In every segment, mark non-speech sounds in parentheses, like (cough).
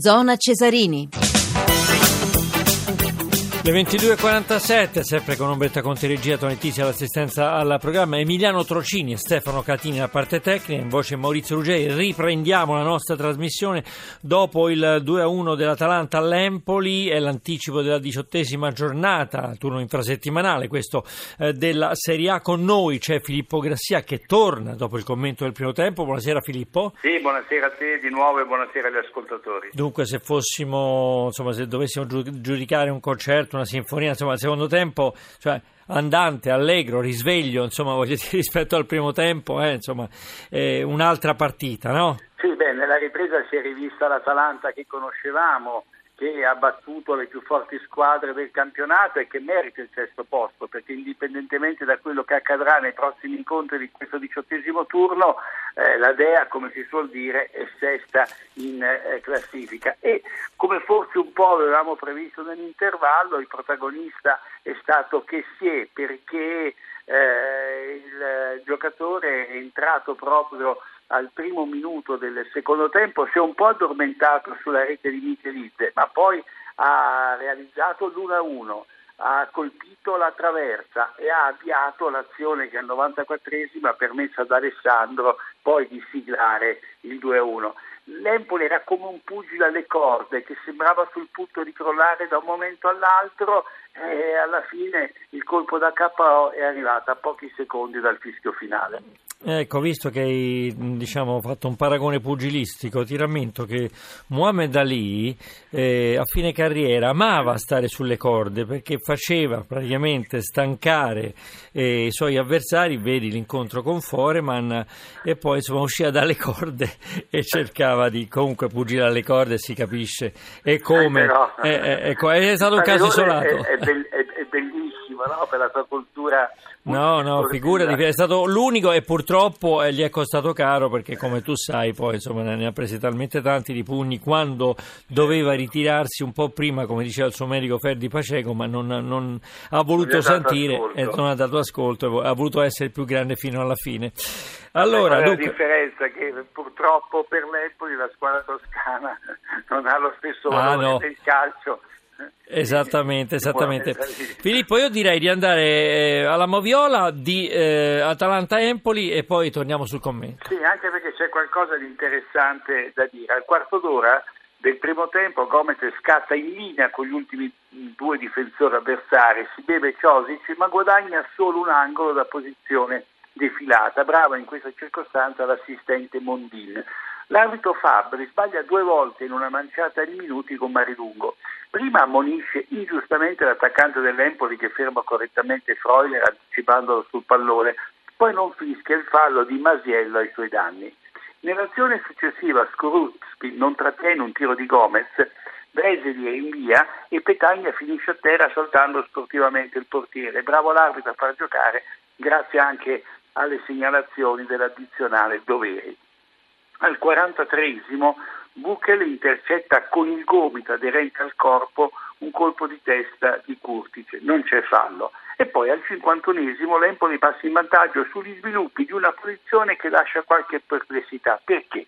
Zona Cesarini. Le 22.47, sempre con Umberta Conti Regia, Tony Tisi all'assistenza al programma, Emiliano Trocini e Stefano Catini alla parte tecnica, in voce Maurizio Ruggeri. Riprendiamo la nostra trasmissione dopo il 2-1 dell'Atalanta all'Empoli e l'anticipo della diciottesima giornata, turno infrasettimanale, questo eh, della Serie A. Con noi c'è Filippo Grassia che torna dopo il commento del primo tempo. Buonasera Filippo. Sì, buonasera a te di nuovo e buonasera agli ascoltatori. Dunque, se fossimo, insomma, se dovessimo giudicare un concerto, una sinfonia, insomma, il secondo tempo, cioè andante, allegro, risveglio, insomma, voglio dire, (laughs) rispetto al primo tempo, eh, insomma, eh, un'altra partita, no? Sì, beh, nella ripresa si è rivista l'Atalanta che conoscevamo, che ha battuto le più forti squadre del campionato e che merita il sesto posto, perché indipendentemente da quello che accadrà nei prossimi incontri di questo diciottesimo turno, eh, la Dea, come si suol dire, è sesta in eh, classifica. E come forse un po' avevamo previsto nell'intervallo, il protagonista è stato Chessier, perché eh, il giocatore è entrato proprio al primo minuto del secondo tempo si è un po' addormentato sulla rete di Michelizze, ma poi ha realizzato l'1-1, ha colpito la traversa e ha avviato l'azione che al 94esimo ha permesso ad Alessandro poi di siglare il 2-1. L'Empoli era come un pugile alle corde che sembrava sul punto di crollare da un momento all'altro e alla fine il colpo da KO è arrivato a pochi secondi dal fischio finale. Ecco, visto che hai diciamo, fatto un paragone pugilistico, ti rammento che Muhammad Ali eh, a fine carriera amava stare sulle corde perché faceva praticamente stancare eh, i suoi avversari, vedi l'incontro con Foreman, e poi insomma usciva dalle corde (laughs) e cercava di comunque pugilare alle corde, si capisce. E come? Eh, però, è, è, stato un caso isolato. È, è, bellissimo no? per la sua cultura No, no, figurati, è stato l'unico e purtroppo eh, gli è costato caro perché come tu sai poi insomma ne ha presi talmente tanti di pugni quando doveva ritirarsi un po' prima come diceva il suo medico Ferdi Paceco ma non, non ha voluto sentire e non ha dato ascolto ha voluto essere il più grande fino alla fine. Allora, dunque... la differenza è che purtroppo per l'Empoli la squadra toscana (laughs) non ha lo stesso ah, valore ah, no. del calcio Esattamente, esattamente. Filippo, io direi di andare eh, alla moviola di eh, Atalanta-Empoli e poi torniamo sul commento. Sì, anche perché c'è qualcosa di interessante da dire. Al quarto d'ora del primo tempo Gomez scatta in linea con gli ultimi due difensori avversari, si beve Ciosic ma guadagna solo un angolo da posizione defilata. Brava in questa circostanza l'assistente Mondin. L'arbitro Fabri sbaglia due volte in una manciata di minuti con Marilungo. Prima ammonisce ingiustamente l'attaccante dell'Empoli che ferma correttamente Freuler anticipandolo sul pallone, poi non fischia il fallo di Masiello ai suoi danni. Nell'azione successiva Skorupski non trattiene un tiro di Gomez, Breseli rinvia e Petagna finisce a terra saltando sportivamente il portiere. Bravo l'arbitro a far giocare grazie anche alle segnalazioni dell'addizionale Doveri. Al 43esimo Buchel intercetta con il gomito aderente al corpo un colpo di testa di Curtice, non c'è fallo. E poi al 51esimo l'Empoli passa in vantaggio sugli sviluppi di una posizione che lascia qualche perplessità. Perché?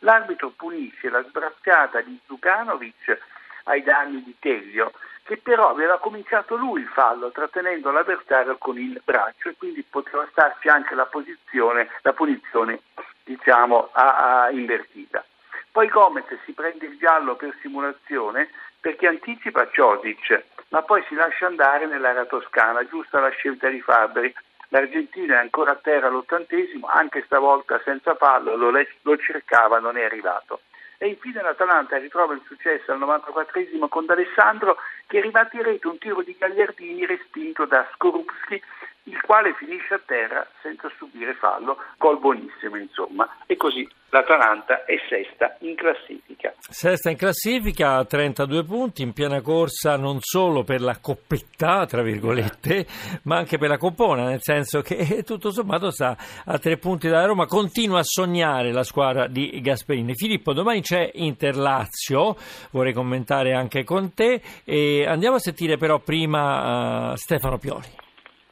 L'arbitro punisce la sbrazziata di Zukanovic ai danni di Teglio, che però aveva cominciato lui il fallo trattenendo l'avversario con il braccio e quindi poteva starci anche la, posizione, la punizione diciamo, a, a invertita. Poi Gomez si prende il giallo per simulazione perché anticipa Ciosic, ma poi si lascia andare nell'area toscana, giusta la scelta di Fabri. L'Argentina è ancora a terra all'ottantesimo, anche stavolta senza fallo, lo, lo cercava, non è arrivato. E infine l'Atalanta ritrova il successo al 94esimo con D'Alessandro che ribatti in rete un tiro di Gagliardini respinto da Skorupski il quale finisce a terra senza subire fallo, gol buonissimo insomma. E così l'Atalanta è sesta in classifica. Sesta in classifica, a 32 punti, in piena corsa non solo per la coppetta, tra virgolette, ma anche per la coppona, nel senso che (laughs) tutto sommato sta a tre punti dalla Roma, continua a sognare la squadra di Gasperini. Filippo, domani c'è Interlazio, vorrei commentare anche con te, e andiamo a sentire però prima uh, Stefano Pioli.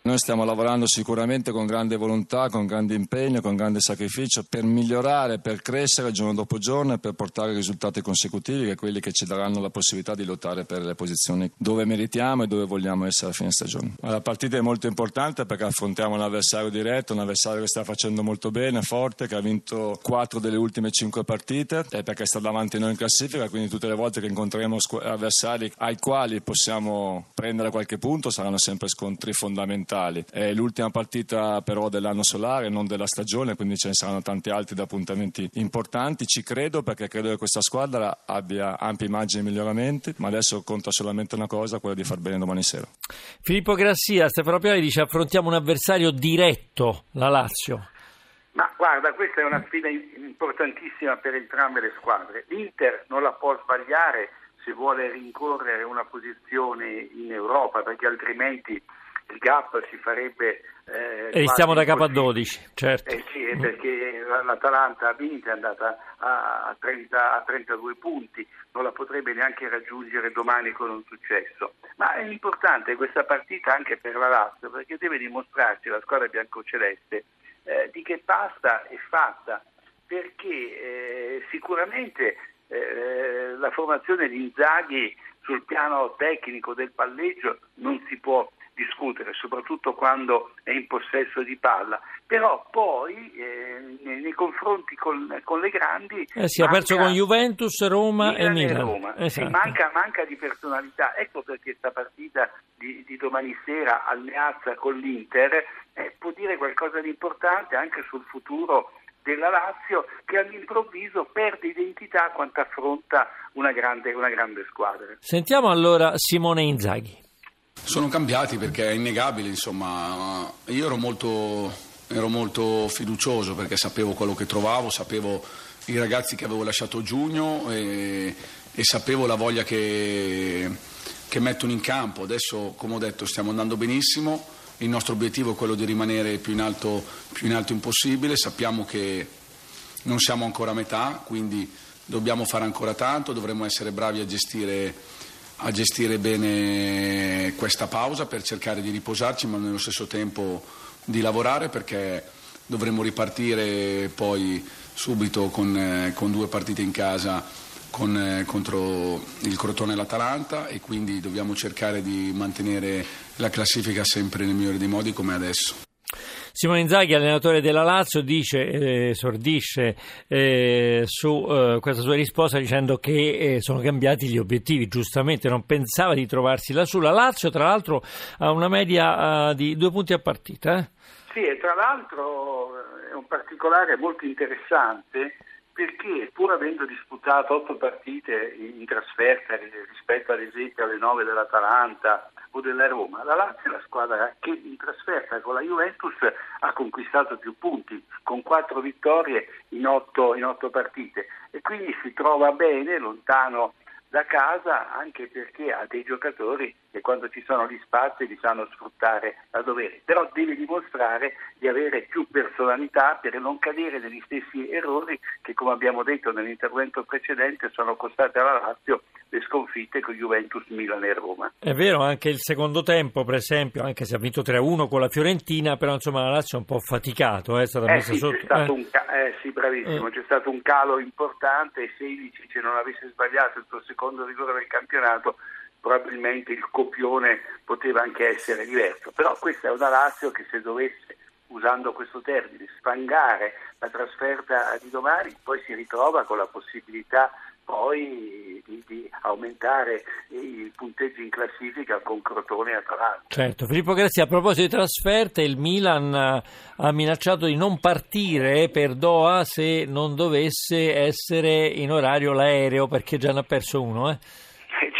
Noi stiamo lavorando sicuramente con grande volontà, con grande impegno, con grande sacrificio per migliorare, per crescere giorno dopo giorno e per portare risultati consecutivi che quelli che ci daranno la possibilità di lottare per le posizioni dove meritiamo e dove vogliamo essere a fine stagione. La partita è molto importante perché affrontiamo un avversario diretto, un avversario che sta facendo molto bene, forte, che ha vinto quattro delle ultime cinque partite e perché sta davanti a noi in classifica, quindi tutte le volte che incontreremo avversari ai quali possiamo prendere qualche punto saranno sempre scontri fondamentali. È l'ultima partita però dell'anno solare, non della stagione, quindi ce ne saranno tanti altri da appuntamenti importanti. Ci credo perché credo che questa squadra abbia ampi margini di miglioramenti, ma adesso conta solamente una cosa, quella di far bene domani sera. Filippo Grassia, Stefano Pioli dice affrontiamo un avversario diretto, la Lazio. Ma guarda, questa è una sfida importantissima per entrambe le squadre. L'Inter non la può sbagliare se vuole rincorrere una posizione in Europa, perché altrimenti il gap si farebbe. Eh, e stiamo da capo a 12, certo. Eh sì, perché l'Atalanta ha vinto, è andata a, 30, a 32 punti, non la potrebbe neanche raggiungere domani con un successo. Ma è importante questa partita anche per la Lazio, perché deve dimostrarci la squadra biancoceleste eh, di che pasta è fatta, perché eh, sicuramente eh, la formazione di Inzaghi sul piano tecnico del palleggio non si può discutere, soprattutto quando è in possesso di palla. Però poi eh, nei, confronti con, con, le grandi... Eh si è perso con Juventus, Roma Milan e Milan. Roma. Esatto. Manca, manca, di personalità. Ecco perché questa partita di, di domani sera alleanza con l'Inter eh, può dire qualcosa di importante anche sul futuro della Lazio che all'improvviso perde identità quando affronta una grande, una grande squadra. Sentiamo allora Simone Inzaghi. Sono cambiati perché è innegabile, insomma, io ero molto, ero molto fiducioso perché sapevo quello che trovavo, sapevo i ragazzi che avevo lasciato giugno e, e sapevo la voglia che, che mettono in campo. Adesso, come ho detto, stiamo andando benissimo, il nostro obiettivo è quello di rimanere più in alto, più in alto impossibile, sappiamo che non siamo ancora a metà, quindi dobbiamo fare ancora tanto, dovremmo essere bravi a gestire a gestire bene questa pausa per cercare di riposarci ma nello stesso tempo di lavorare perché dovremo ripartire poi subito con, eh, con due partite in casa con, eh, contro il Crotone e l'Atalanta e quindi dobbiamo cercare di mantenere la classifica sempre nel migliore dei modi come adesso. Simone Inzaghi, allenatore della Lazio, dice, eh, eh, su eh, questa sua risposta dicendo che eh, sono cambiati gli obiettivi, giustamente non pensava di trovarsi lassù. La Lazio tra l'altro ha una media uh, di due punti a partita. Eh? Sì, e tra l'altro è un particolare molto interessante perché pur avendo disputato otto partite in trasferta rispetto ad esempio alle nove dell'Atalanta o della Roma, la Lazio è la squadra che in trasferta con la Juventus ha conquistato più punti, con quattro vittorie in otto, in otto partite. E quindi si trova bene lontano da casa anche perché ha dei giocatori che quando ci sono gli spazi li sanno sfruttare a dovere, però deve dimostrare di avere più personalità per non cadere negli stessi errori che come abbiamo detto nell'intervento precedente sono costate alla Lazio le sconfitte con Juventus, Milan e Roma. È vero, anche il secondo tempo per esempio, anche se ha vinto 3-1 con la Fiorentina, però insomma la Lazio è un po' faticato, eh, è stata eh messa sì, sotto. C'è stato eh. un ca- eh, sì, bravissimo, eh. c'è stato un calo importante e se se non avesse sbagliato il suo secondo rigore del campionato probabilmente il copione poteva anche essere diverso, però questa è una Lazio che se dovesse, usando questo termine, spangare la trasferta di domani, poi si ritrova con la possibilità poi di, di, aumentare i punteggi in classifica con Crotone e Atalanta. Certo, Filippo Grazie, a proposito di trasferte, il Milan ha minacciato di non partire per Doha se non dovesse essere in orario l'aereo perché già ne ha perso uno. Eh?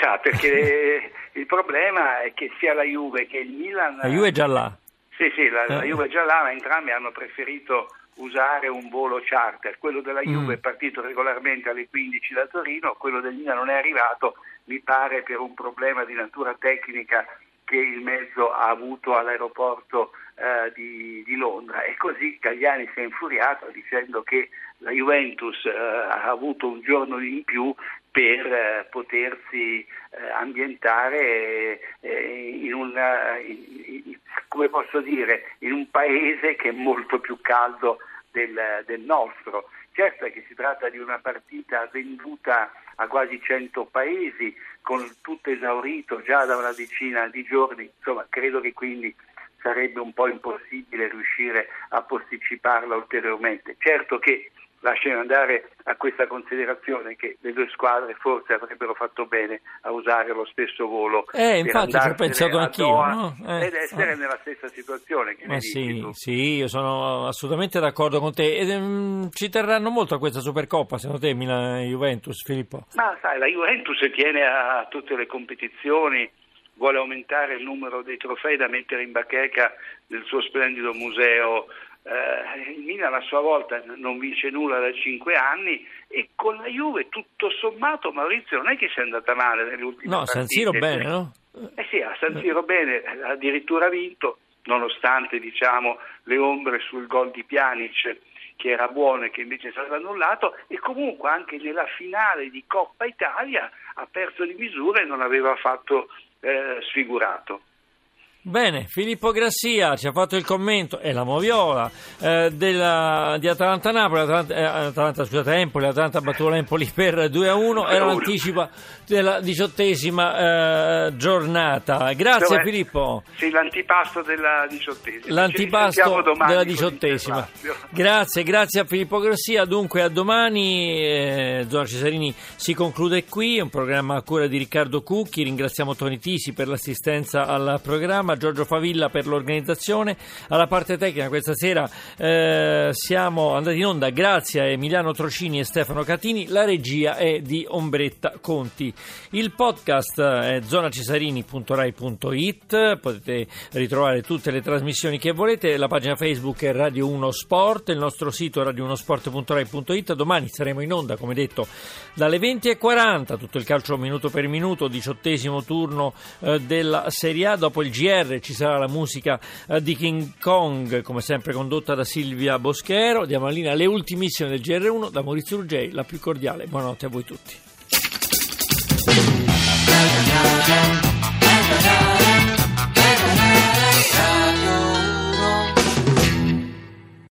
Già, perché (laughs) il problema è che sia la Juve che il Milan... La Juve è già là. Sì, sì, la, la eh. Juve è già là, ma entrambi hanno preferito usare un volo charter. Quello della Juve mm. è partito regolarmente alle 15 da Torino, quello del Milan non è arrivato, mi pare per un problema di natura tecnica che il mezzo ha avuto all'aeroporto eh, di, di, Londra e così Cagliani si è infuriato dicendo che la Juventus eh, ha avuto un giorno in più per eh, potersi eh, ambientare eh, in, una, in, come posso dire, in un paese che è molto più caldo del, del nostro. Certo è che si tratta di una partita venduta a quasi 100 paesi, con tutto esaurito già da una decina di giorni, insomma credo che quindi sarebbe un po' impossibile riuscire a posticiparla ulteriormente. Certo che lasciami andare a questa considerazione che le due squadre forse avrebbero fatto bene a usare lo stesso volo eh, infatti ci ho pensato anch'io no? eh, ed essere eh. nella stessa situazione che Ma sì, sì, io sono assolutamente d'accordo con te ed, um, ci terranno molto a questa Supercoppa secondo te Milan Juventus Filippo? Ma sai la Juventus tiene a tutte le competizioni vuole aumentare il numero dei trofei da mettere in bacheca nel suo splendido museo eh, il Milan a sua volta non vince nulla da cinque anni e con la Juve tutto sommato Maurizio non è che sia andata male nelle ultime no, partite. San Siro bene, no? Eh sì, a San Siro bene, addirittura ha vinto, nonostante diciamo, le ombre sul gol di Pjanic che era buono e che invece è stato annullato e comunque anche nella finale di Coppa Italia ha perso di misura e non aveva fatto eh, sfigurato. Bene, Filippo Grassia ci ha fatto il commento, e la Moviola, eh, della, di Atalanta-Napoli, Atalanta, eh, Atalanta, scusate, Empoli, Atalanta ha battuto l'Empoli per 2-1, era l'anticipo della diciottesima eh, giornata. Grazie cioè, Filippo. Sì, l'antipasto della diciottesima. L'antipasto della diciottesima. Grazie, grazie a Filippo Grassia, dunque a domani, eh, Zona Cesarini si conclude qui, un programma a cura di Riccardo Cucchi, ringraziamo Toni Tisi per l'assistenza al programma programma, Giorgio Favilla per l'organizzazione. Alla parte tecnica questa sera eh, siamo andati in onda grazie a Emiliano Trocini e Stefano Catini. La regia è di Ombretta Conti. Il podcast è zonacesarini.rai.it. Potete ritrovare tutte le trasmissioni che volete. La pagina Facebook è Radio 1 Sport. Il nostro sito è radio1sport.rai.it. Domani saremo in onda, come detto, dalle 20.40. Tutto il calcio minuto per minuto, diciottesimo turno eh, della Serie A. Dopo il GR GR ci sarà la musica eh, di King Kong, come sempre condotta da Silvia Boschero. Diamo la linea alle ultimissime del GR1 da Maurizio Ruggei, la più cordiale. Buonanotte a voi tutti.